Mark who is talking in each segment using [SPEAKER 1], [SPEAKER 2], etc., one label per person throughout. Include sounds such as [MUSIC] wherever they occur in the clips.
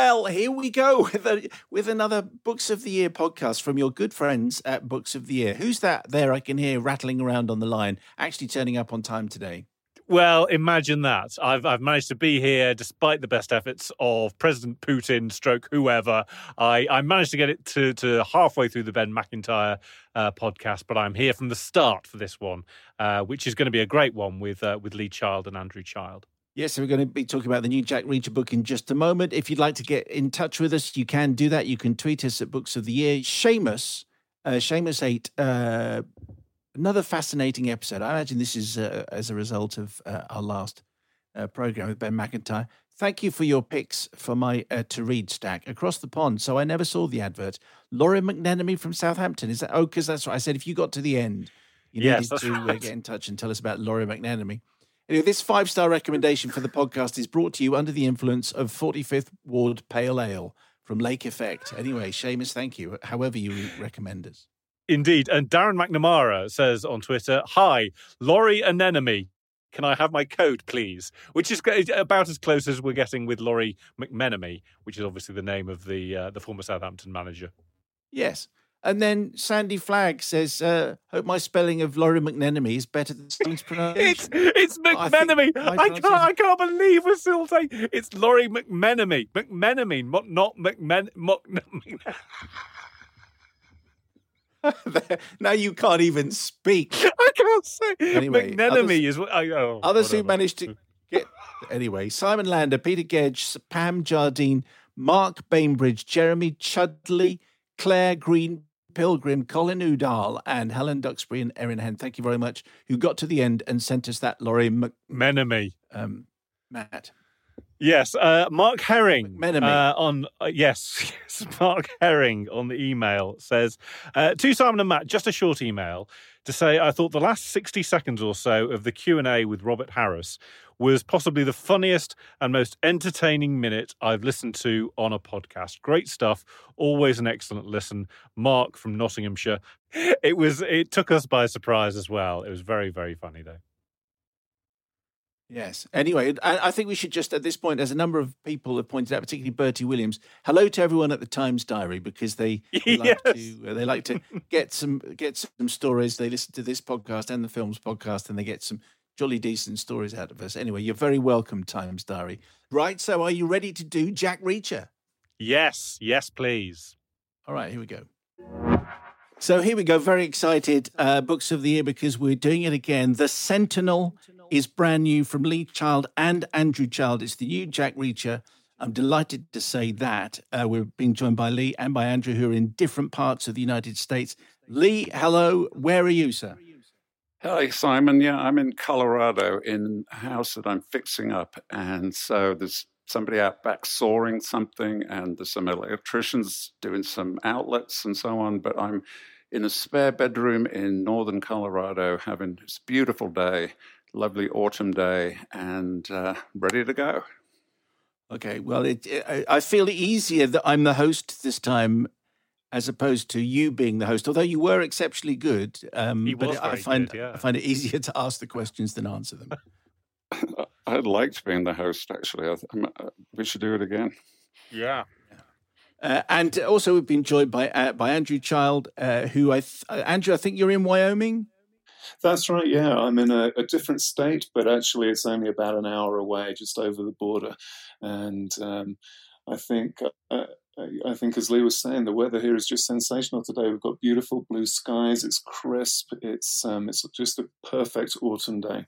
[SPEAKER 1] Well, here we go [LAUGHS] with a, with another Books of the Year podcast from your good friends at Books of the Year. Who's that there? I can hear rattling around on the line. Actually, turning up on time today.
[SPEAKER 2] Well, imagine that. I've I've managed to be here despite the best efforts of President Putin, stroke whoever. I, I managed to get it to, to halfway through the Ben Macintyre uh, podcast, but I'm here from the start for this one, uh, which is going to be a great one with uh, with Lee Child and Andrew Child.
[SPEAKER 1] Yes, we're going to be talking about the new Jack Reacher book in just a moment. If you'd like to get in touch with us, you can do that. You can tweet us at Books of the Year. Seamus, uh, Seamus eight. Uh, another fascinating episode. I imagine this is uh, as a result of uh, our last uh, program with Ben Macintyre. Thank you for your picks for my uh, to read stack across the pond. So I never saw the advert. Laurie McNenemy from Southampton. Is that oh? Because that's what I said. If you got to the end, you
[SPEAKER 2] Yes,
[SPEAKER 1] needed to uh,
[SPEAKER 2] right.
[SPEAKER 1] get in touch and tell us about Laurie McNenemy. Anyway, this five star recommendation for the podcast is brought to you under the influence of 45th Ward Pale Ale from Lake Effect. Anyway, Seamus, thank you. However, you recommend us.
[SPEAKER 2] Indeed. And Darren McNamara says on Twitter, Hi, Laurie Anemone. Can I have my code, please? Which is about as close as we're getting with Laurie McMenemy, which is obviously the name of the uh, the former Southampton manager.
[SPEAKER 1] Yes. And then Sandy Flag says, uh, "Hope my spelling of Laurie McNenemy is better than Stone's
[SPEAKER 2] It's
[SPEAKER 1] pronunciation."
[SPEAKER 2] it's
[SPEAKER 1] I think
[SPEAKER 2] McMenemy.
[SPEAKER 1] my
[SPEAKER 2] I, can't I can't believe we're still saying it's Laurie McMenemy. McMenemy, not not McMen. [LAUGHS] [LAUGHS]
[SPEAKER 1] Now you can't even speak.
[SPEAKER 2] I can't say
[SPEAKER 1] Anyway,
[SPEAKER 2] McNenemy
[SPEAKER 1] others-
[SPEAKER 2] is what I oh,
[SPEAKER 1] Others who managed to get anyway: Simon Lander, Peter Gedge, Pam Jardine, Mark Bainbridge, Jeremy Chudley, Claire Green. Pilgrim, Colin Udall, and Helen Duxbury and Erin Hen. Thank you very much. Who got to the end and sent us that Laurie Mc,
[SPEAKER 2] Menemy.
[SPEAKER 1] um, Matt.
[SPEAKER 2] Yes, uh, Mark Herring uh, on uh, yes, [LAUGHS] yes, Mark Herring on the email says uh, to Simon and Matt, just a short email to say I thought the last sixty seconds or so of the Q and A with Robert Harris was possibly the funniest and most entertaining minute I've listened to on a podcast. Great stuff, always an excellent listen. Mark from Nottinghamshire. [LAUGHS] It was it took us by surprise as well. It was very very funny though.
[SPEAKER 1] Yes. Anyway, I, I think we should just at this point, as a number of people have pointed out, particularly Bertie Williams, hello to everyone at the Times Diary because they, [LAUGHS] they like to uh, they like to get some get some stories. They listen to this podcast and the films podcast, and they get some jolly decent stories out of us. Anyway, you're very welcome, Times Diary. Right. So, are you ready to do Jack Reacher?
[SPEAKER 2] Yes, yes, please.
[SPEAKER 1] All right, here we go. So here we go. Very excited. Uh, books of the year because we're doing it again. The Sentinel is brand new from Lee Child and Andrew Child. It's the new Jack Reacher. I'm delighted to say that. Uh, we're being joined by Lee and by Andrew, who are in different parts of the United States. Lee, hello. Where are you, sir?
[SPEAKER 3] Hi, Simon. Yeah, I'm in Colorado in a house that I'm fixing up. And so there's somebody out back sawing something, and there's some electricians doing some outlets and so on. But I'm in a spare bedroom in northern Colorado having this beautiful day, lovely autumn day, and uh, ready to go.
[SPEAKER 1] Okay. Well, it, I I feel easier that I'm the host this time as opposed to you being the host, although you were exceptionally good. Um,
[SPEAKER 2] He
[SPEAKER 1] but
[SPEAKER 2] was
[SPEAKER 1] I
[SPEAKER 2] very
[SPEAKER 1] find
[SPEAKER 2] good, yeah.
[SPEAKER 1] I find it easier [LAUGHS] to ask the questions than answer them. [LAUGHS] [LAUGHS]
[SPEAKER 3] i'd like liked being the host, actually. I th- I'm, uh, we should do it again.
[SPEAKER 2] Yeah.
[SPEAKER 1] Uh, and also, we've been joined by uh, by Andrew Child, uh, who I th- uh, Andrew, I think you're in Wyoming.
[SPEAKER 4] That's right. Yeah, I'm in a, a different state, but actually, it's only about an hour away, just over the border. And um, I think, uh, I think, as Lee was saying, the weather here is just sensational today. We've got beautiful blue skies. It's crisp. It's um, it's just a perfect autumn day.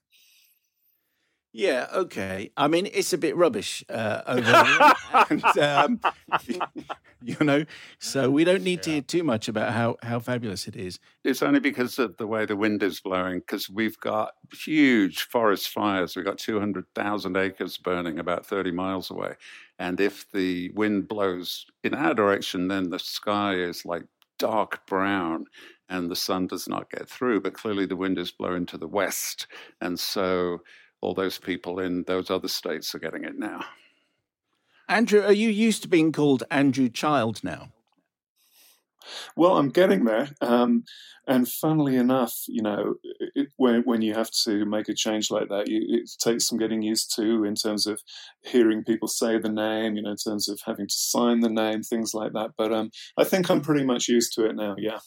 [SPEAKER 1] Yeah, okay. I mean, it's a bit rubbish uh, [LAUGHS] over here, and, um, [LAUGHS] you know, so we don't need to hear too much about how how fabulous it is.
[SPEAKER 3] It's only because of the way the wind is blowing, because we've got huge forest fires. We've got 200,000 acres burning about 30 miles away. And if the wind blows in our direction, then the sky is like dark brown and the sun does not get through. But clearly the wind is blowing to the west. And so all those people in those other states are getting it now.
[SPEAKER 1] Andrew, are you used to being called Andrew Child now?
[SPEAKER 4] Well, I'm getting there. Um, and funnily enough, you know, it, when when you have to make a change like that, you, it takes some getting used to in terms of hearing people say the name, you know, in terms of having to sign the name, things like that. But um, I think I'm pretty much used to it now. Yeah.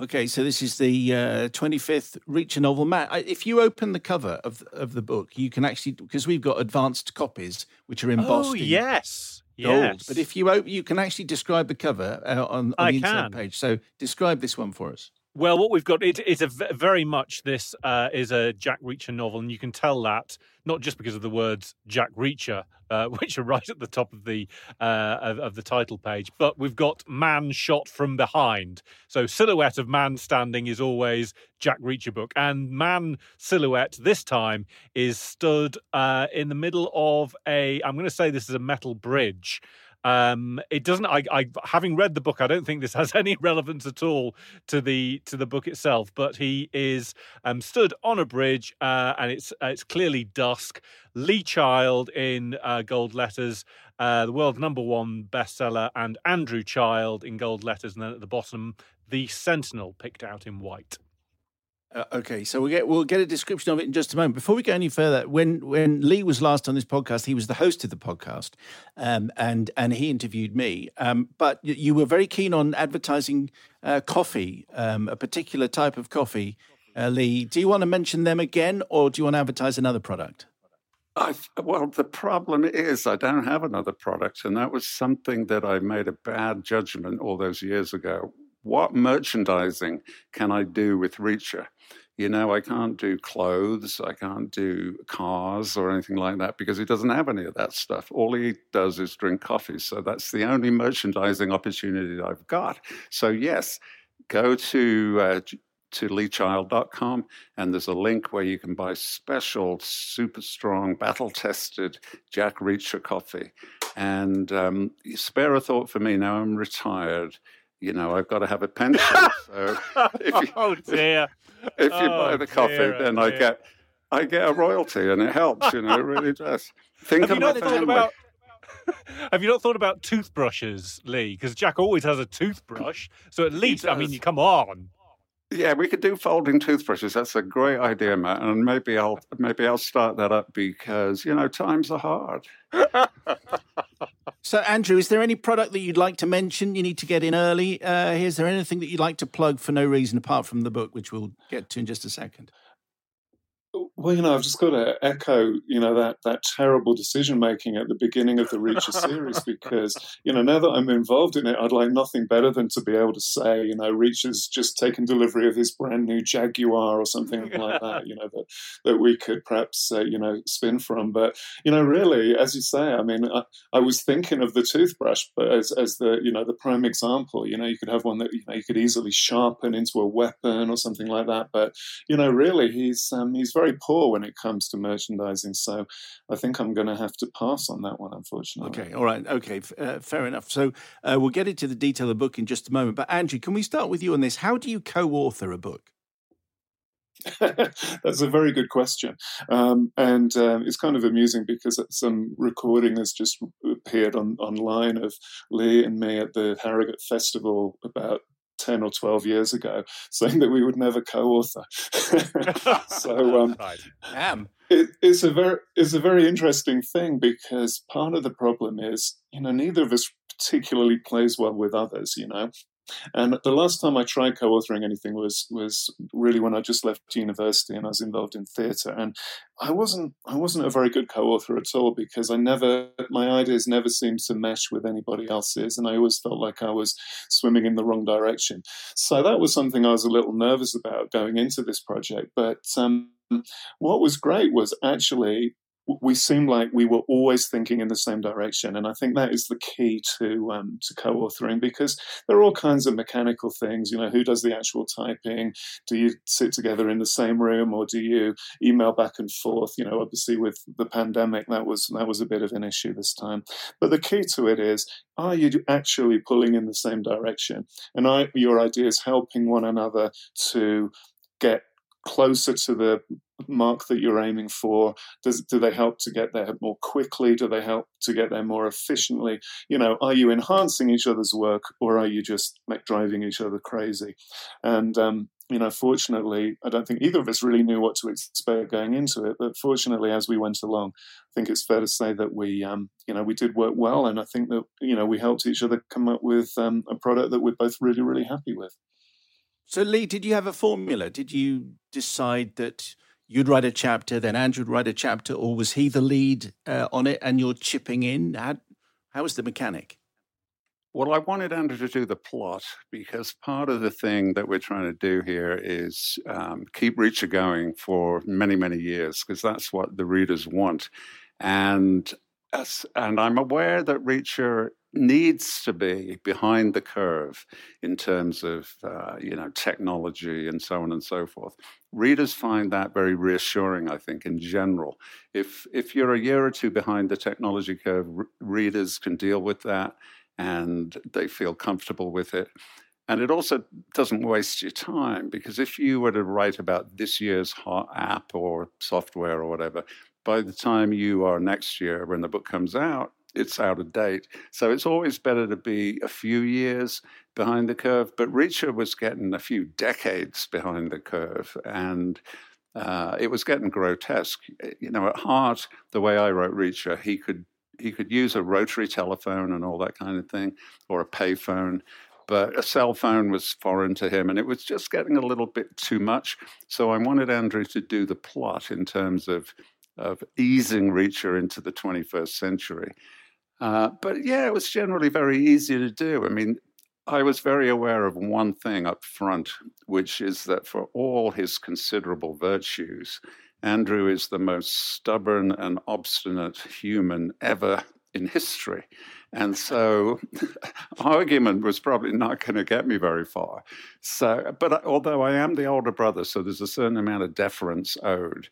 [SPEAKER 1] Okay, so this is the uh, 25th Reacher novel. Matt, if you open the cover of of the book, you can actually because we've got advanced copies which are embossed.
[SPEAKER 2] Oh yes,
[SPEAKER 1] gold.
[SPEAKER 2] yes.
[SPEAKER 1] But if you open, you can actually describe the cover uh, on, on the inside
[SPEAKER 2] can.
[SPEAKER 1] page. So describe this one for us.
[SPEAKER 2] Well, what we've got it, it's a very much this uh, is a Jack Reacher novel, and you can tell that not just because of the words Jack Reacher, uh, [LAUGHS] which are right at the top of the uh, of, of the title page, but we've got man shot from behind. So silhouette of man standing is always Jack Reacher book, and man silhouette this time is stood uh, in the middle of a. I'm going to say this is a metal bridge. Um, it doesn't. I, I, having read the book, I don't think this has [LAUGHS] any relevance at all to the to the book itself. But he is um, stood on a bridge, uh, and it's uh, it's clearly dusk. Lee Child in uh, gold letters, uh, the world's number one bestseller, and Andrew Child in gold letters, and then at the bottom, the Sentinel picked out in white.
[SPEAKER 1] Uh, okay, so we'll get we'll get a description of it in just a moment. Before we go any further, when when Lee was last on this podcast, he was the host of the podcast, um, and and he interviewed me. Um, but you were very keen on advertising uh, coffee, um, a particular type of coffee. Uh, Lee, do you want to mention them again, or do you want to advertise another product?
[SPEAKER 3] I, well, the problem is I don't have another product, and that was something that I made a bad judgment all those years ago. What merchandising can I do with Reacher? You know, I can't do clothes, I can't do cars or anything like that because he doesn't have any of that stuff. All he does is drink coffee. So that's the only merchandising opportunity I've got. So, yes, go to uh, to leechild.com and there's a link where you can buy special, super strong, battle tested Jack Reacher coffee. And um, spare a thought for me. Now I'm retired. You know, I've got to have a pension. So [LAUGHS] if you,
[SPEAKER 2] oh dear!
[SPEAKER 3] if you
[SPEAKER 2] Oh,
[SPEAKER 3] buy the coffee,
[SPEAKER 2] dear, oh,
[SPEAKER 3] then I get I get a royalty and it helps. You know, it really does. Think
[SPEAKER 2] Have you
[SPEAKER 3] of my family.
[SPEAKER 2] about? [LAUGHS] Have you not thought about toothbrushes, Lee? Because Jack always has a toothbrush. So at least, I mean, you come on.
[SPEAKER 3] Yeah, we could do folding toothbrushes. That's a great idea, Matt. And maybe I'll maybe I'll start that up because you know times are hard.
[SPEAKER 1] So, Andrew, is there any product that you'd like to mention? You need to get in early. Uh, is there anything that you'd like to plug for no reason apart from the book, which we'll get to in just a second?
[SPEAKER 4] Well, you know, I've just got to echo, you know, that that terrible decision making at the beginning of the Reacher series because, you know, now that I'm involved in it, I'd like nothing better than to be able to say, you know, Reacher's just taken delivery of his brand new Jaguar or something like that, you know, that that we could perhaps, uh, you know, spin from. But you know, really, as you say, I mean, I, I was thinking of the toothbrush, but as as the you know the prime example, you know, you could have one that you know you could easily sharpen into a weapon or something like that. But you know, really, he's um, he's very poor when it comes to merchandising. So I think I'm going to have to pass on that one, unfortunately.
[SPEAKER 1] Okay, all right, okay, uh, fair enough. So uh, we'll get into the detail of the book in just a moment. But Andrew, can we start with you on this? How do you co-author a book? [LAUGHS]
[SPEAKER 4] That's a very good question. Um, and um, it's kind of amusing because some recording has just appeared on, online of Lee and me at the Harrogate Festival about 10 or 12 years ago, [LAUGHS] saying that we would never co author. [LAUGHS] so um, [LAUGHS]
[SPEAKER 2] Right.
[SPEAKER 1] Am.
[SPEAKER 4] it, it's a very it's a very interesting thing because part of the problem is you know neither of us particularly plays well with others you know and the last time I tried co-authoring anything was was really when I just left university and I was involved in theatre. And I wasn't I wasn't a very good co-author at all because I never my ideas never seemed to mesh with anybody else's and I always felt like I was swimming in the wrong direction. So that was something I was a little nervous about going into this project but um, what was great was actually we seemed like we were always thinking in the same direction, and I think that is the key to um, to co-authoring because there are all kinds of mechanical things. You know, who does the actual typing? Do you sit together in the same room, or do you email back and forth? You know, obviously with the pandemic, that was that was a bit of an issue this time. But the key to it is: are you actually pulling in the same direction, and are your ideas helping one another to get closer to the mark that you're aiming for? Does, do they help to get there more quickly? Do they help to get there more efficiently? You know, are you enhancing each other's work or are you just like driving each other crazy? And um, you know, fortunately, I don't think either of us really knew what to expect going into it. But fortunately, as we went along, I think it's fair to say that we, um, you know, we did work well, and I think that you know we helped each other come up with um, a product that we're both really, really happy with.
[SPEAKER 1] So, Lee, did you have a formula? Did you decide that you'd write a chapter, then Andrew would write a chapter, or was he the lead uh, on it and you're chipping in? How, how was the mechanic?
[SPEAKER 3] Well, I wanted Andrew to do the plot because part of the thing that we're trying to do here is um, keep Reacher going for many, many years because that's what the readers want. And and I'm aware that Reacher needs to be behind the curve in terms of uh, you know technology and so on and so forth. Readers find that very reassuring, I think, in general. If if you're a year or two behind the technology curve, readers can deal with that and they feel comfortable with it. And it also doesn't waste your time because if you were to write about this year's hot app or software or whatever, by the time you are next year when the book comes out, it's out of date. So it's always better to be a few years behind the curve. But Reacher was getting a few decades behind the curve. And uh, it was getting grotesque. You know, at heart, the way I wrote Reacher, he could he could use a rotary telephone and all that kind of thing, or a payphone. But a cell phone was foreign to him, and it was just getting a little bit too much. So I wanted Andrew to do the plot in terms of of easing Reacher into the 21st century. Uh, but yeah, it was generally very easy to do. I mean, I was very aware of one thing up front, which is that for all his considerable virtues, Andrew is the most stubborn and obstinate human ever in history. And so [LAUGHS] argument was probably not going to get me very far. So, but although I am the older brother, so there's a certain amount of deference owed.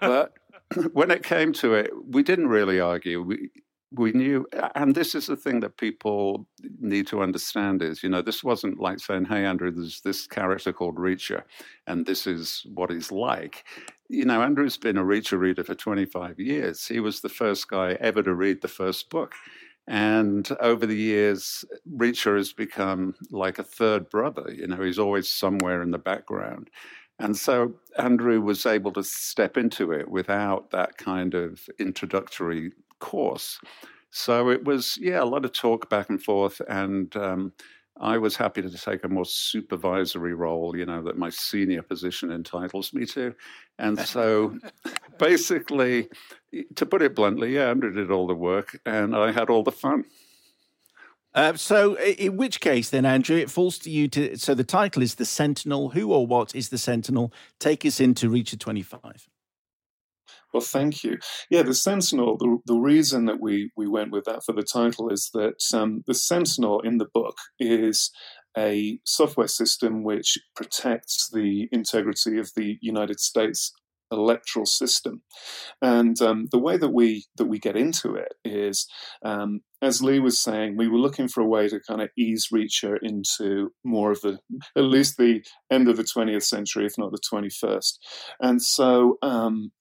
[SPEAKER 3] But [LAUGHS] when it came to it, we didn't really argue. We, we knew, and this is the thing that people need to understand is, you know, this wasn't like saying, hey, Andrew, there's this character called Reacher, and this is what he's like. You know, Andrew's been a Reacher reader for 25 years. He was the first guy ever to read the first book. And over the years, Reacher has become like a third brother. You know, he's always somewhere in the background. And so Andrew was able to step into it without that kind of introductory course. So it was, yeah, a lot of talk back and forth. And um, I was happy to take a more supervisory role, you know, that my senior position entitles me to. And so [LAUGHS] basically, to put it bluntly, yeah, Andrew did all the work and I had all the fun.
[SPEAKER 1] Uh, so, in which case, then, Andrew, it falls to you to. So, the title is The Sentinel. Who or what is the Sentinel? Take us into Reacher 25.
[SPEAKER 4] Well, thank you. Yeah, the Sentinel, the, the reason that we, we went with that for the title is that um, the Sentinel in the book is a software system which protects the integrity of the United States electoral system. And um, the way that we that we get into it is, um, as Lee was saying, we were looking for a way to kind of ease Reacher into more of the at least the end of the 20th century, if not the 21st. And so um,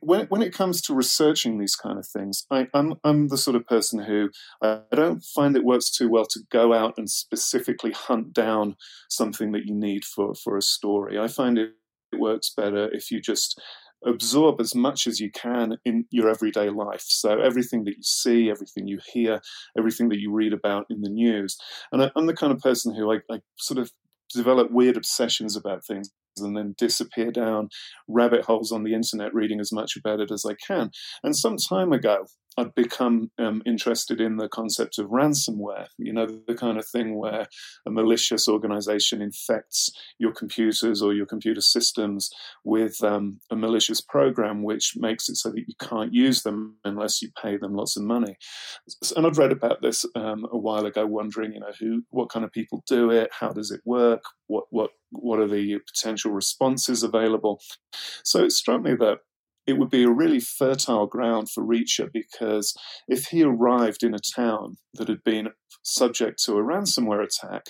[SPEAKER 4] when when it comes to researching these kind of things, I, am I'm, I'm the sort of person who I don't find it works too well to go out and specifically hunt down something that you need for for a story. I find it, it works better if you just absorb as much as you can in your everyday life. So everything that you see, everything you hear, everything that you read about in the news. And I, am the kind of person who I, I sort of develop weird obsessions about things and then disappear down rabbit holes on the internet reading as much about it as I can. And some time ago, I'd become um, interested in the concept of ransomware, you know, the kind of thing where a malicious organization infects your computers or your computer systems with um, a malicious program which makes it so that you can't use them unless you pay them lots of money. And I'd read about this um, a while ago, wondering, you know, who, what kind of people do it, how does it work, what, what, what are the potential responses available. So it struck me that it would be a really fertile ground for Reacher because if he arrived in a town that had been subject to a ransomware attack,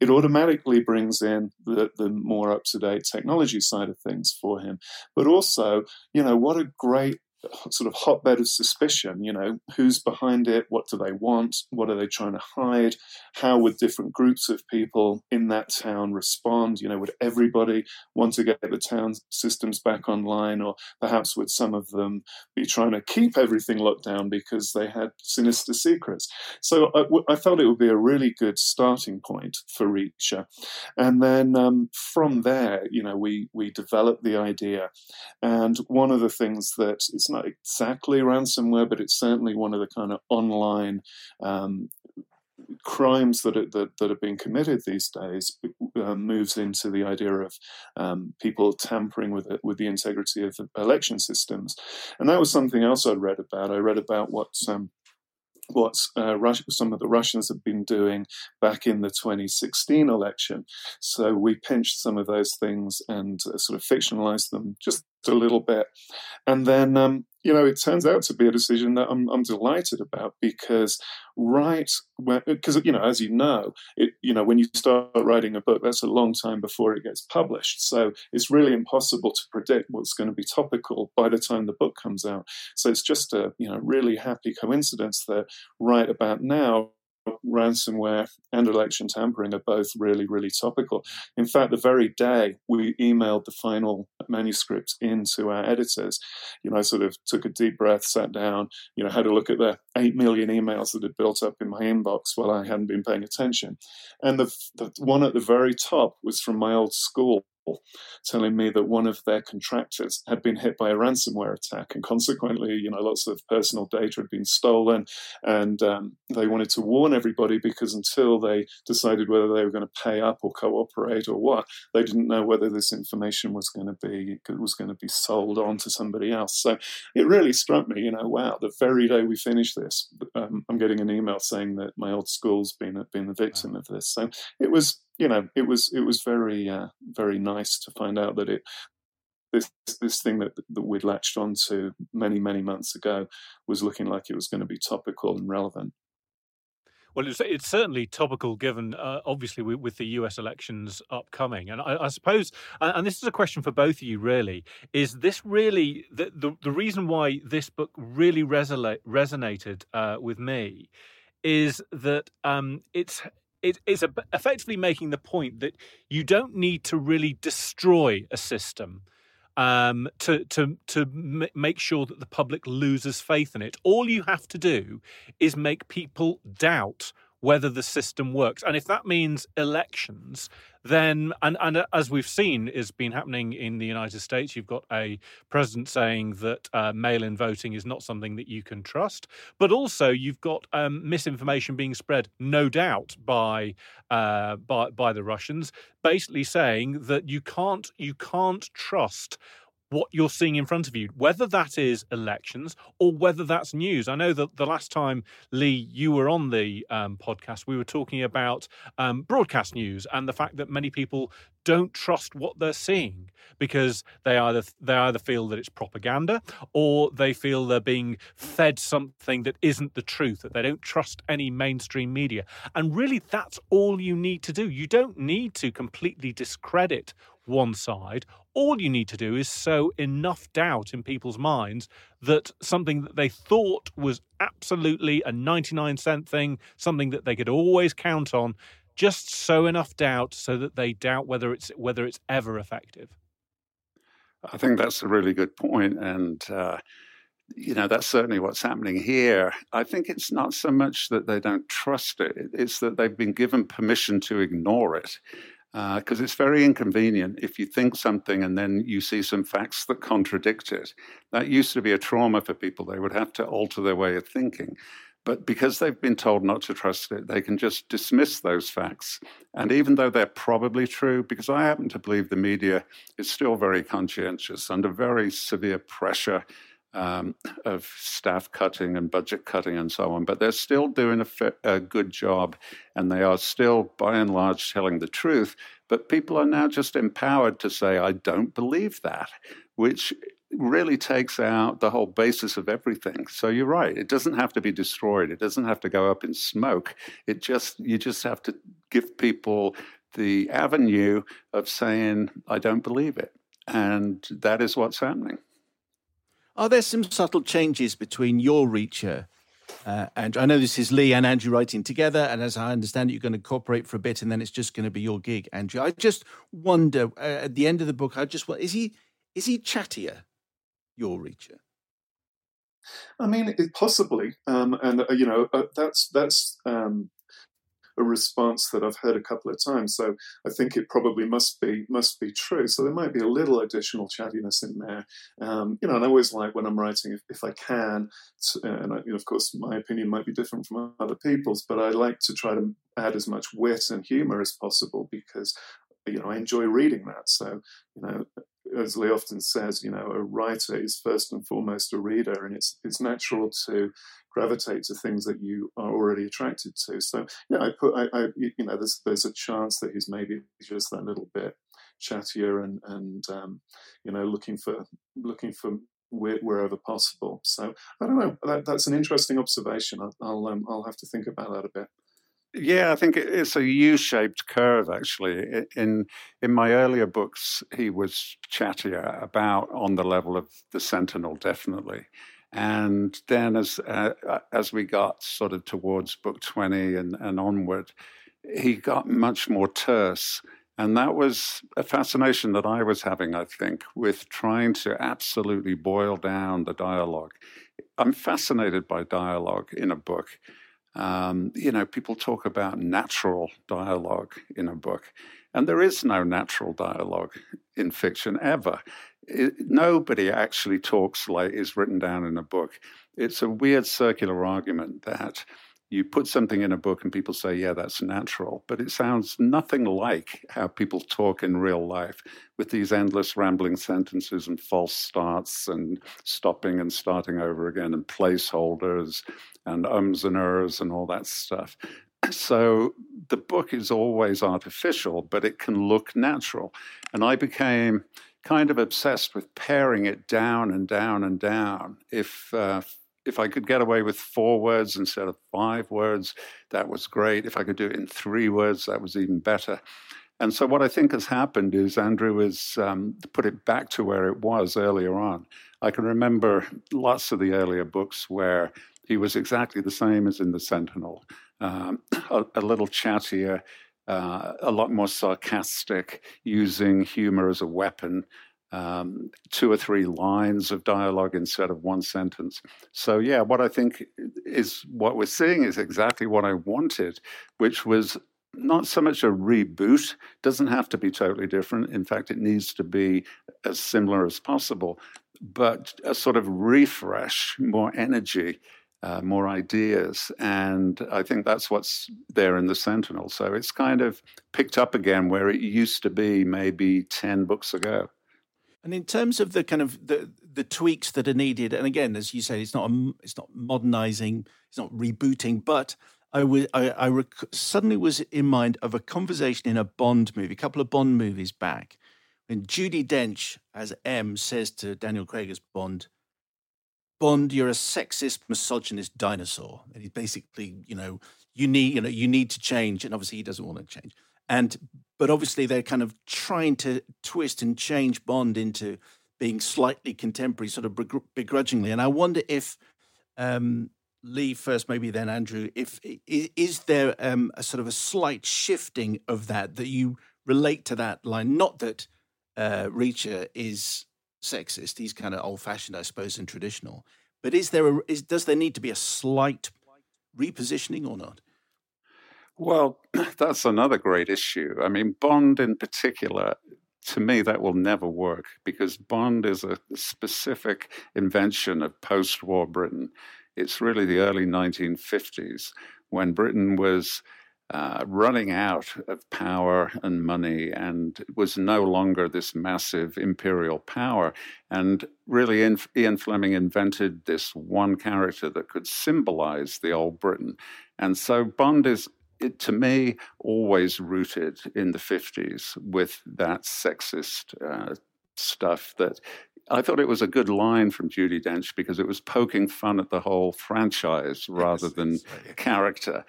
[SPEAKER 4] it automatically brings in the, the more up to date technology side of things for him. But also, you know, what a great sort of hotbed of suspicion. You know, who's behind it? What do they want? What are they trying to hide? How would different groups of people in that town respond? You know, would everybody want to get the town systems back online, or perhaps would some of them be trying to keep everything locked down because they had sinister secrets? So I, felt it would be a really good starting point for Reacher, and then um, from there, you know, we we developed the idea, and one of the things that it's not exactly ransomware, but it's certainly one of the kind of online um, crimes that are, that, that are being committed these days uh, moves into the idea of um, people tampering with it, with the integrity of election systems, and that was something else I read about. I read about what um, what uh, some of the Russians have been doing back in the 2016 election. So we pinched some of those things and uh, sort of fictionalized them just a little bit. And then, um, you know, it turns out to be a decision that I'm, I'm delighted about because right because you know, as you know, it you know when you start writing a book, that's a long time before it gets published. So it's really impossible to predict what's going to be topical by the time the book comes out. So it's just a you know really happy coincidence that right about now ransomware and election tampering are both really, really topical. In fact, the very day we emailed the final manuscript into our editors, you know, I sort of took a deep breath, sat down, you know, had a look at the 8 million emails that had built up in my inbox while I hadn't been paying attention. And the, the one at the very top was from my old school telling me that one of their contractors had been hit by a ransomware attack, and consequently, you know, lots of personal data had been stolen, and um, they wanted to warn everybody because until they decided whether they were going to pay up or cooperate or what, they didn't know whether this information was going to be was going to be sold on to somebody else. So it really struck me, you know, wow, the very day we finish this, um, I'm getting an email saying that my old school's been been the victim of this. So it was you know, it was it was very uh, very nice to find out that it this this thing that that we'd latched onto many many months ago was looking like it was going to be topical and relevant.
[SPEAKER 2] Well, it's, it's certainly topical given, uh, obviously, with, with, the US elections upcoming. And I, I, suppose, and this is a question for both of you, really, is this really the, the, the reason why this book really resonate, resonated uh, with me is that um, it's it, it's a, effectively making the point that you don't need to really destroy a system um, to to to m- make sure that the public loses faith in it. All you have to do is make people doubt whether the system works. And if that means elections, then, and, and as we've seen is been happening in the United States, you've got a president saying that uh, mail in voting is not something that you can trust. But also, you've got um, misinformation being spread, no doubt, by, uh, by, by the Russians, basically saying that you can't, you can't trust what you're seeing in front of you, whether that is elections or whether that's news. I know that the last time, Lee, you were on the um, podcast, we were talking about um, broadcast news and the fact that many people don't trust what they're seeing because they either they either feel that it's propaganda or they feel they're being fed something that isn't the truth that they don't trust any mainstream media and really that's all you need to do you don't need to completely discredit one side. All you need to do is sow enough doubt in people's minds that something that they thought was absolutely a 99 cent thing, something that they could always count on, just sow enough doubt so that they doubt whether it's whether it's ever effective.
[SPEAKER 3] I think that's a really good point, and uh, you know that's certainly what's happening here. I think it's not so much that they don't trust it; it's that they've been given permission to ignore it because uh, it's very inconvenient if you think something and then you see some facts that contradict it. That used to be a trauma for people. They would have to alter their way of thinking. But because they've been told not to trust it, they can just dismiss those facts. And even though they're probably true, because I happen to believe the media is still very conscientious under very severe pressure um, of staff cutting and budget cutting and so on, but they're still doing a, good job and they are still, by and large, telling the truth. But people are now just empowered to say, I don't believe that, which really takes out the whole basis of everything. So you're right. It doesn't have to be destroyed. It doesn't have to go up in smoke. It just you just have to give people the avenue of saying, I don't believe it. And that is what's happening.
[SPEAKER 1] Are there some subtle changes between your Reacher uh, and I know this is Lee and Andrew writing together, and as I understand it, you're going to cooperate for a bit, and then it's just going to be your gig, Andrew. I just wonder uh, at the end of the book, I just is he is he chattier, your Reacher?
[SPEAKER 4] I mean, it, possibly, um, and uh, you know, uh, that's that's um, a response that I've heard a couple of times. So I think it probably must be must be true. So there might be a little additional chattiness in there. Um, you know, and I always like when I'm writing, if, if I can, to, and I, you know, of course my opinion might be different from other people's, but I like to try to add as much wit and humor as possible because you know I enjoy reading that. So you know, as Lee often says, you know, a writer is first and foremost a reader, and it's it's natural to gravitate to things that you are already attracted to. So yeah, I put I, I you know there's there's a chance that he's maybe just that little bit chattier and and um, you know looking for looking for wherever possible. So I don't know. That, that's an interesting observation. I'll I'll, um, I'll have to think about that a bit.
[SPEAKER 3] Yeah, I think it's a U-shaped curve. Actually, in in my earlier books, he was chattier about on the level of the Sentinel, definitely. And then as uh, as we got sort of towards book 20 and, and onward, he got much more terse. And that was a fascination that I was having, I think, with trying to absolutely boil down the dialogue. I'm fascinated by dialogue in a book. Um, you know, people talk about natural dialogue in a book, and there is no natural dialogue in fiction ever it, nobody actually talks like is written down in a book. It's a weird circular argument that you put something in a book and people say, yeah, that's natural, but it sounds nothing like how people talk in real life with these endless rambling sentences and false starts and stopping and starting over again and placeholders and ums and ers and all that stuff. [CLEARS THROAT] So the book is always artificial, but it can look natural. And I became kind of obsessed with paring it down and down and down. If uh, if I could get away with four words instead of five words, that was great. If I could do it in three words, that was even better. And so, what I think has happened is Andrew has um, put it back to where it was earlier on. I can remember lots of the earlier books where he was exactly the same as in the Sentinel, um, a, a, little chattier, uh, a lot more sarcastic, using humor as a weapon. Um, two or three lines of dialogue instead of one sentence. So, yeah, what I think is what we're seeing is exactly what I wanted, which was not so much a reboot, doesn't have to be totally different. In fact, it needs to be as similar as possible, but a sort of refresh, more energy uh, more ideas. And I think that's what's there in the Sentinel. So it's kind of picked up again where it used to be maybe 10 books ago.
[SPEAKER 1] And in terms of the kind of the, the tweaks that are needed, and again, as you say, it's not a, it's not modernizing, it's not rebooting, but I was I, I rec- suddenly was in mind of a conversation in a Bond movie, a couple of Bond movies back, when Judi Dench as M says to Daniel Craig as Bond, Bond, you're a sexist, misogynist dinosaur. And he's basically, you know, you need, you know, you need to change. And obviously he doesn't want to change. And but obviously they're kind of trying to twist and change Bond into being slightly contemporary, sort of begrudgingly. And I wonder if um, Lee first, maybe then Andrew, if is there um, a sort of a slight shifting of that that you relate to that line? Not that uh, Reacher is sexist. He's kind of old fashioned, I suppose, and traditional. But is there a, is, does there need to be a slight repositioning or not?
[SPEAKER 3] Well, [CLEARS THROAT] that's another great issue. I mean, Bond in particular, to me, that will never work because Bond is a specific invention of post war Britain. It's really the early 1950s when Britain was uh, running out of power and money and was no longer this massive imperial power. And really, Ian Fleming invented this one character that could symbolize the old Britain. And so Bond is it, to me, always rooted in the 50s with that sexist uh, stuff that I thought it was a good line from Judi Dench because it was poking fun at the whole franchise rather yes, than character.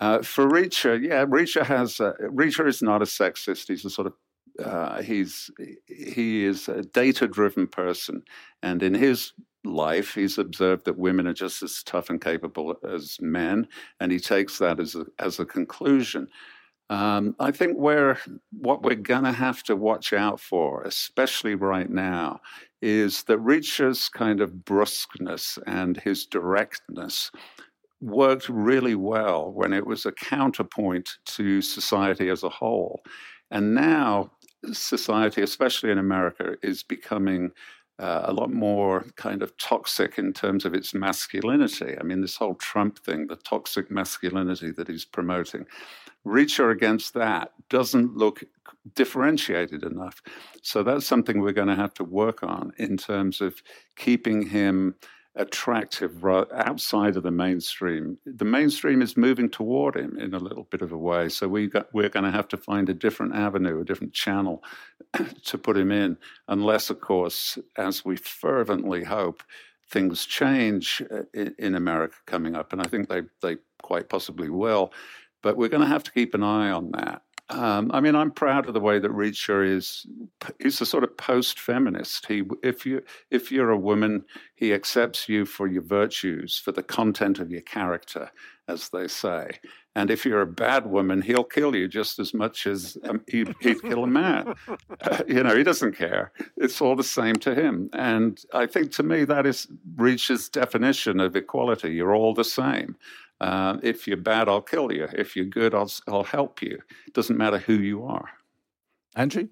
[SPEAKER 3] Uh, for Reacher, yeah, Reacher has uh, Reacher is not a sexist. He's a sort of uh, he's he is a data-driven person, and in his life, he's observed that women are just as tough and capable as men, and he takes that as a, as a conclusion. Um, I think where what we're going to have to watch out for, especially right now, is that Reacher's kind of brusqueness and his directness worked really well when it was a counterpoint to society as a whole. And now, society, especially in America, is becoming uh, a lot more kind of toxic in terms of its masculinity. I mean, this whole Trump thing, the toxic masculinity that he's promoting, Reacher against that doesn't look differentiated enough. So that's something we're going to have to work on in terms of keeping him attractive outside of the mainstream. The mainstream is moving toward him in a little bit of a way. So we got, we're going to have to find a different avenue, a different channel [COUGHS] to put him in, unless, of course, as we fervently hope, things change uh, in, in America coming up. And I think they, they quite possibly will. But we're going to have to keep an eye on that. Um, I mean, I'm proud of the way that Reacher is. He's a sort of post-feminist. He, if you if you're a woman, he accepts you for your virtues, for the content of your character, as they say. And if you're a bad woman, he'll kill you just as much as um, he'd, he'd, kill a man. Uh, you know, he doesn't care. It's all the same to him. And I think to me that is Reacher's definition of equality. You're all the same. Uh, if you're bad, I'll kill you. If you're good, I'll, I'll help you. It doesn't matter who you are.
[SPEAKER 1] Andrew?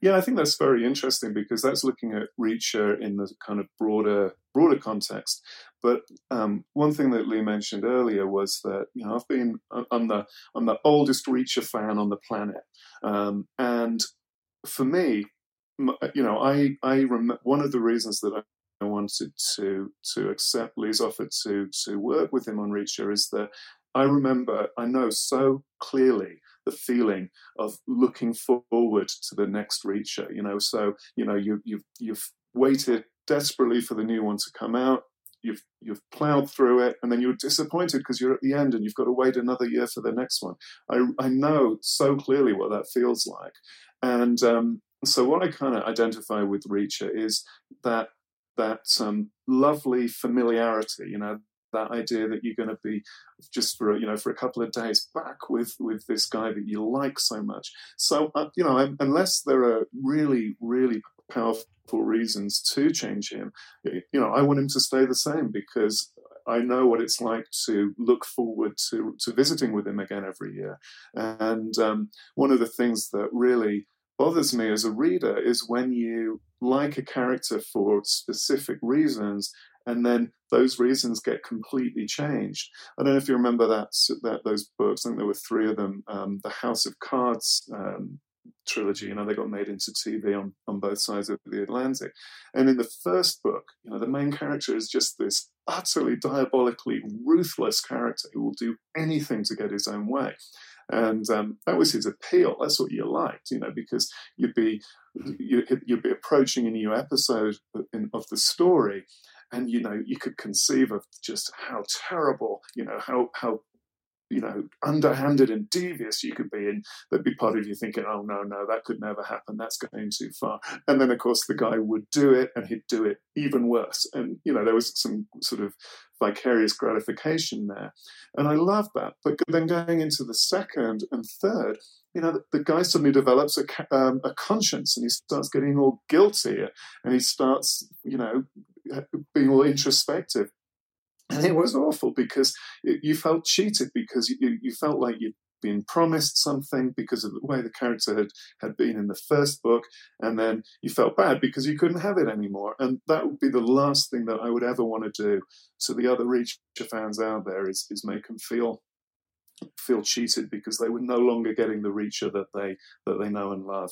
[SPEAKER 4] Yeah, I think that's very interesting because that's looking at Reacher in the kind of broader broader context. But um, one thing that Lee mentioned earlier was that you know I've been I'm the I'm the oldest Reacher fan on the planet, um, and for me, you know I I rem- one of the reasons that I I wanted to to accept Lee's offer to to work with him on Reacher is that I remember, I know so clearly the feeling of looking forward to the next Reacher. You know, so you know you you've you've waited desperately for the new one to come out. You've you've plowed through it, and then you're disappointed because you're at the end and you've got to wait another year for the next one. I I know so clearly what that feels like, and um, so what I kind of identify with Reacher is that that um, lovely familiarity, you know, that idea that you're going to be just for you know for a couple of days back with with this guy that you like so much. So uh, you know, unless there are really really powerful reasons to change him, you know, I want him to stay the same because I know what it's like to look forward to to visiting with him again every year. And um, one of the things that really bothers me as a reader is when you like a character for specific reasons and then those reasons get completely changed. I don't know if you remember that, that those books. I think there were three of them. Um, the House of Cards um, trilogy. You know, they got made into TV on on both sides of the Atlantic. And in the first book, you know, the main character is just this utterly diabolically ruthless character who will do anything to get his own way. And um, that was his appeal. That's what you liked, you know, because you'd be you, would be approaching a new episode of the story, and you know you could conceive of just how terrible, you know, how how you know, underhanded and devious you could be, and there'd be part of you thinking, "Oh no, no, that could never happen. That's going too far." And then, of course, the guy would do it, and he'd do it even worse. And you know, there was some sort of vicarious gratification there, and I love that. But then going into the second and third, you know, the, the guy suddenly develops a, um, a conscience, and he starts getting all guilty, and he starts, you know, being all introspective and it was awful because you felt cheated because you, you felt like you'd been promised something because of the way the character had, had been in the first book, and then you felt bad because you couldn't have it anymore. And that would be the last thing that I would ever want to do to the other Reacher fans out there is, is make them feel feel cheated because they were no longer getting the Reacher that they that they know and love.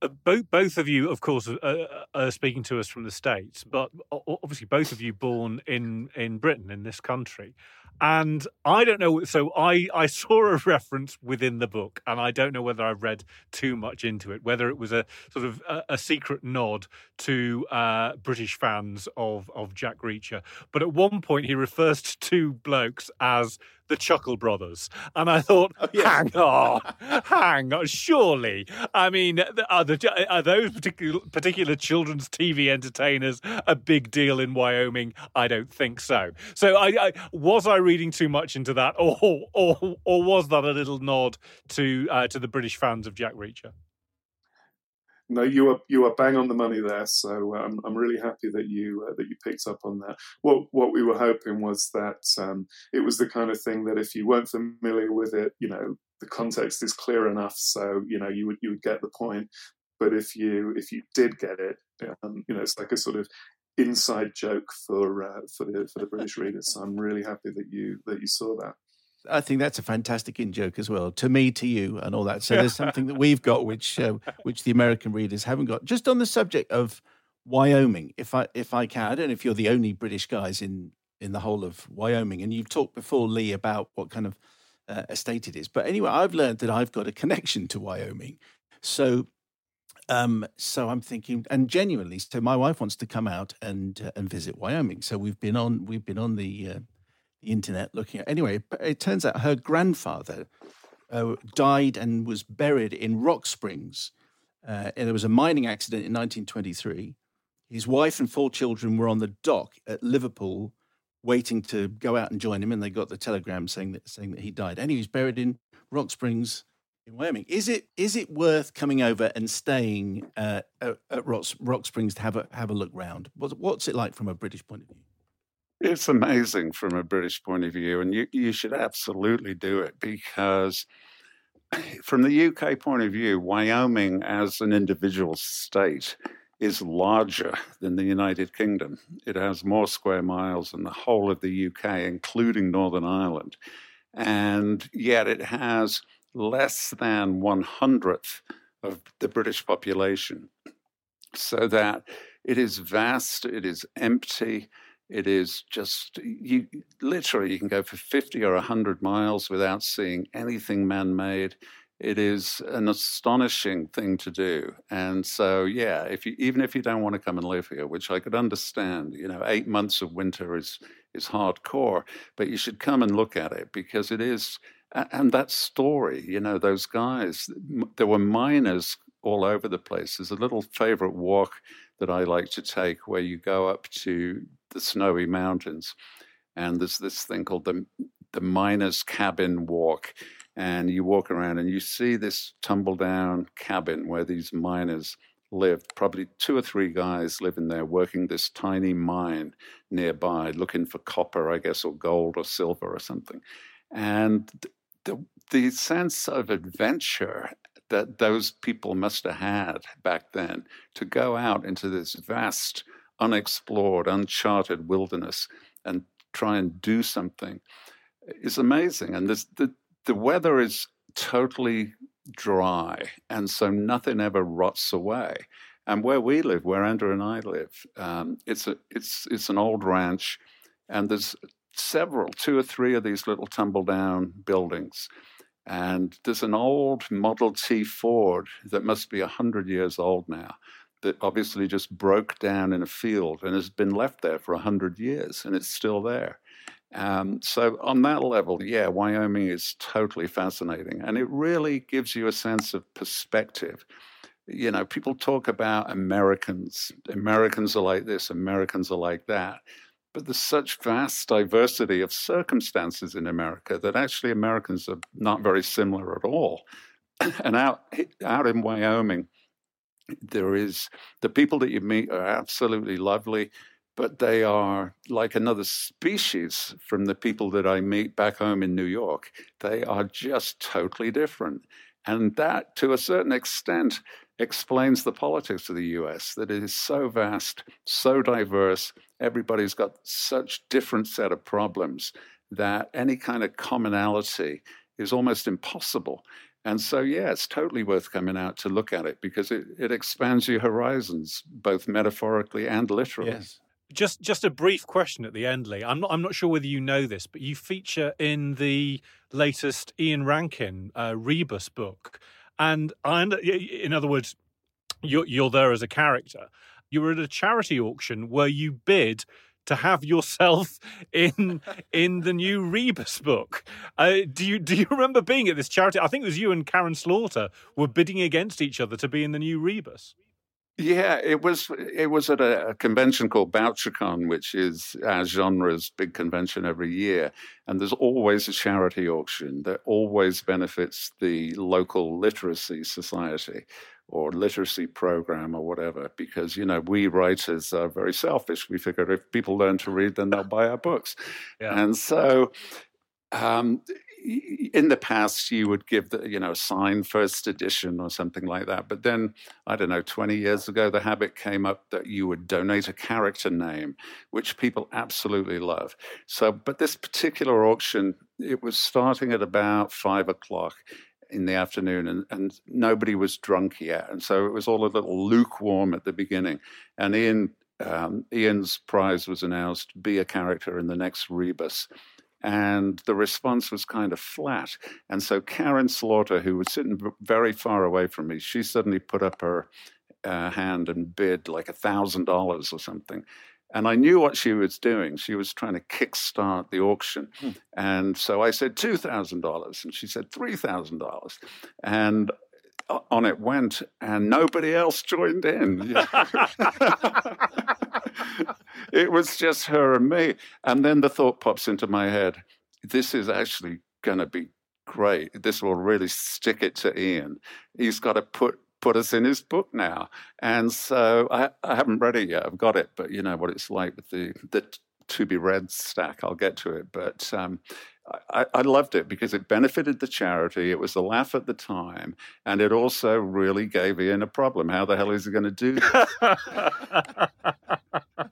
[SPEAKER 2] Uh, both both of you, of course, uh, uh, are speaking to us from the states, but obviously both of you born in in Britain in this country. And I don't know. So I I saw a [LAUGHS] reference within the book, and I don't know whether I've read too much into it. Whether it was a sort of a, a secret nod to uh, British fans of of Jack Reacher. But at one point, he refers to two blokes as the Chuckle Brothers, and I thought, oh, yeah. hang on, hang on, surely. I mean, are, the, are those particular particular children's TV entertainers a big deal in Wyoming? I don't think so. So, I, I was I reading too much into that, or or or was that a little nod to uh, to the British fans of Jack Reacher?
[SPEAKER 4] no, you are you are bang on the money there. So um, I'm really happy that you uh, that you picked up on that. What what we were hoping was that um, it was the kind of thing that if you weren't familiar with it, you know, the context is clear enough, so you know you would you would get the point. But if you if you did get it, um, you know, it's like a sort of inside joke for uh, for the for the [LAUGHS] British readers. So I'm really happy that you that you saw that.
[SPEAKER 1] I think that's a fantastic in joke as well. To me, to you, and all that. So there's [LAUGHS] something that we've got which uh, which the American readers haven't got. Just on the subject of Wyoming, if I if I can, I don't know if you're the only British guys in in the whole of Wyoming, and you've talked before, Lee, about what kind of uh, estate it is. But anyway, I've learned that I've got a connection to Wyoming. So um, so I'm thinking, and genuinely, so my wife wants to come out and uh, and visit Wyoming. So we've been on we've been on the uh, internet looking at. Anyway, it turns out her grandfather uh, died and was buried in Rock Springs. Uh, and there was a mining accident in 1923. His wife and four children were on the dock at Liverpool, waiting to go out and join him, and they got the telegram saying that saying that he died. And he was buried in Rock Springs in Wyoming. Is it is it worth coming over and staying uh, at, Rock, Rock, Springs to have a have a look round? What's, what's it like from a British point of view?
[SPEAKER 3] It's amazing from a British point of view, and you, you should absolutely do it because, [CLEARS THROAT] from the UK point of view, Wyoming as an individual state is larger than the United Kingdom. It has more square miles than the whole of the UK, including Northern Ireland. And yet it has less than one hundredth of the British population. So that it is vast, it is empty, it is just you literally you can go for 50 or 100 miles without seeing anything man-made. It is an astonishing thing to do. And so yeah, if you even if you don't want to come and live here, which I could understand, you know, 8 months of winter is is hardcore, but you should come and look at it because it is and that story, you know, those guys, there were miners all over the place. There's a little favorite walk that I like to take where you go up to the snowy mountains, and there's this thing called the the miner's cabin walk, and you walk around and you see this tumble down cabin where these miners lived. Probably two or three guys living there working this tiny mine nearby, looking for copper, I guess, or gold or silver or something. And the, the sense of adventure that those people must have had back then to go out into this vast, unexplored, uncharted wilderness and try and do something is amazing. And this, the, the weather is totally dry, and so nothing ever rots away. And where we live, where Andrew and I live, um, it's a it's it's an old ranch, and there's several, two or three of these little tumble down buildings. And there's an old Model T Ford that must be 100 years old now that obviously just broke down in a field and has been left there for 100 years and it's still there. Um, so, on that level, yeah, Wyoming is totally fascinating. And it really gives you a sense of perspective. You know, people talk about Americans. Americans are like this, Americans are like that. But there's such vast diversity of circumstances in America that actually Americans are not very similar at all. [COUGHS] and out out in Wyoming, there is the people that you meet are absolutely lovely, but they are like another species from the people that I meet back home in New York. They are just totally different. And that, to a certain extent, explains the politics of the US that it is so vast, so diverse. Everybody's got such different set of problems that any kind of commonality is almost impossible. And so, yeah, it's totally worth coming out to look at it because it, it expands your horizons, both metaphorically and literally.
[SPEAKER 1] Yes.
[SPEAKER 2] Just just a brief question at the end, Lee. I'm not I'm not sure whether you know this, but you feature in the latest Ian Rankin uh, Rebus book, and I, in other words, you're you're there as a character. You were at a charity auction where you bid to have yourself [LAUGHS] in in the new Rebus book. Uh, do you do you remember being at this charity? I think it was you and Karin Slaughter were bidding against each other to be in the new Rebus.
[SPEAKER 3] Yeah, it was it was at a, a convention called Bouchercon, which is our genre's big convention every year. And there's always a charity auction that always benefits the local literacy society or literacy program or whatever, because you know we writers are very selfish. We figure if people learn to read, then they'll buy our books. Yeah. And so um, in the past you would give the you know sign first edition or something like that but then i don't know 20 years ago the habit came up that you would donate a character name which people absolutely love. So but this particular auction it was starting at about five o'clock in the afternoon and, and nobody was drunk yet and so it was all a little lukewarm at the beginning. And ian um, ian's prize was announced be a character in the next rebus and the response was kind of flat. And so Karin Slaughter, who was sitting very far away from me, she suddenly put up her uh, hand and bid like a thousand dollars or something. And I knew what she was doing. She was trying to kickstart the auction. Hmm. And so I said $2,000. And she said $3,000. And on it went, and nobody else joined in. [LAUGHS] [LAUGHS] it was just her and me. And then the thought pops into my head this is actually going to be great. This will really stick it to Ian. He's got to put put us in his book now. And so I, I haven't read it yet. I've got it, but you know what it's like with the the to be read stack. I'll get to it, but um, I, I, loved it because it benefited the charity. It was a laugh at the time, and it also really gave Ian a problem. How the hell is he going to do that? [LAUGHS]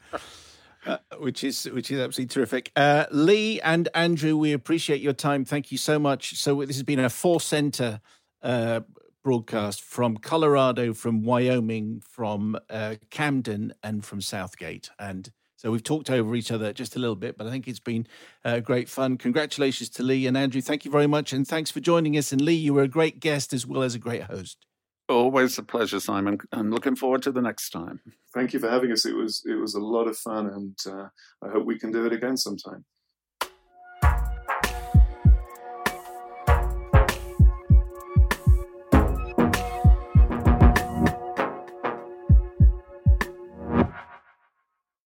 [SPEAKER 1] uh, which is which is absolutely terrific. Uh, Lee and Andrew, we appreciate your time. Thank you so much. So this has been a four center uh, broadcast from Colorado, from Wyoming, from uh, Camden, and from Southgate, and so we've talked over each other just a little bit, but I think it's been uh, great fun. Congratulations to Lee and Andrew. Thank you very much. And thanks for joining us. And Lee, you were a great guest as well as a great host.
[SPEAKER 3] Always a pleasure, Simon. I'm looking forward to the next time.
[SPEAKER 4] Thank you for having us. It was it was a lot of fun, and uh, I hope we can do it again sometime.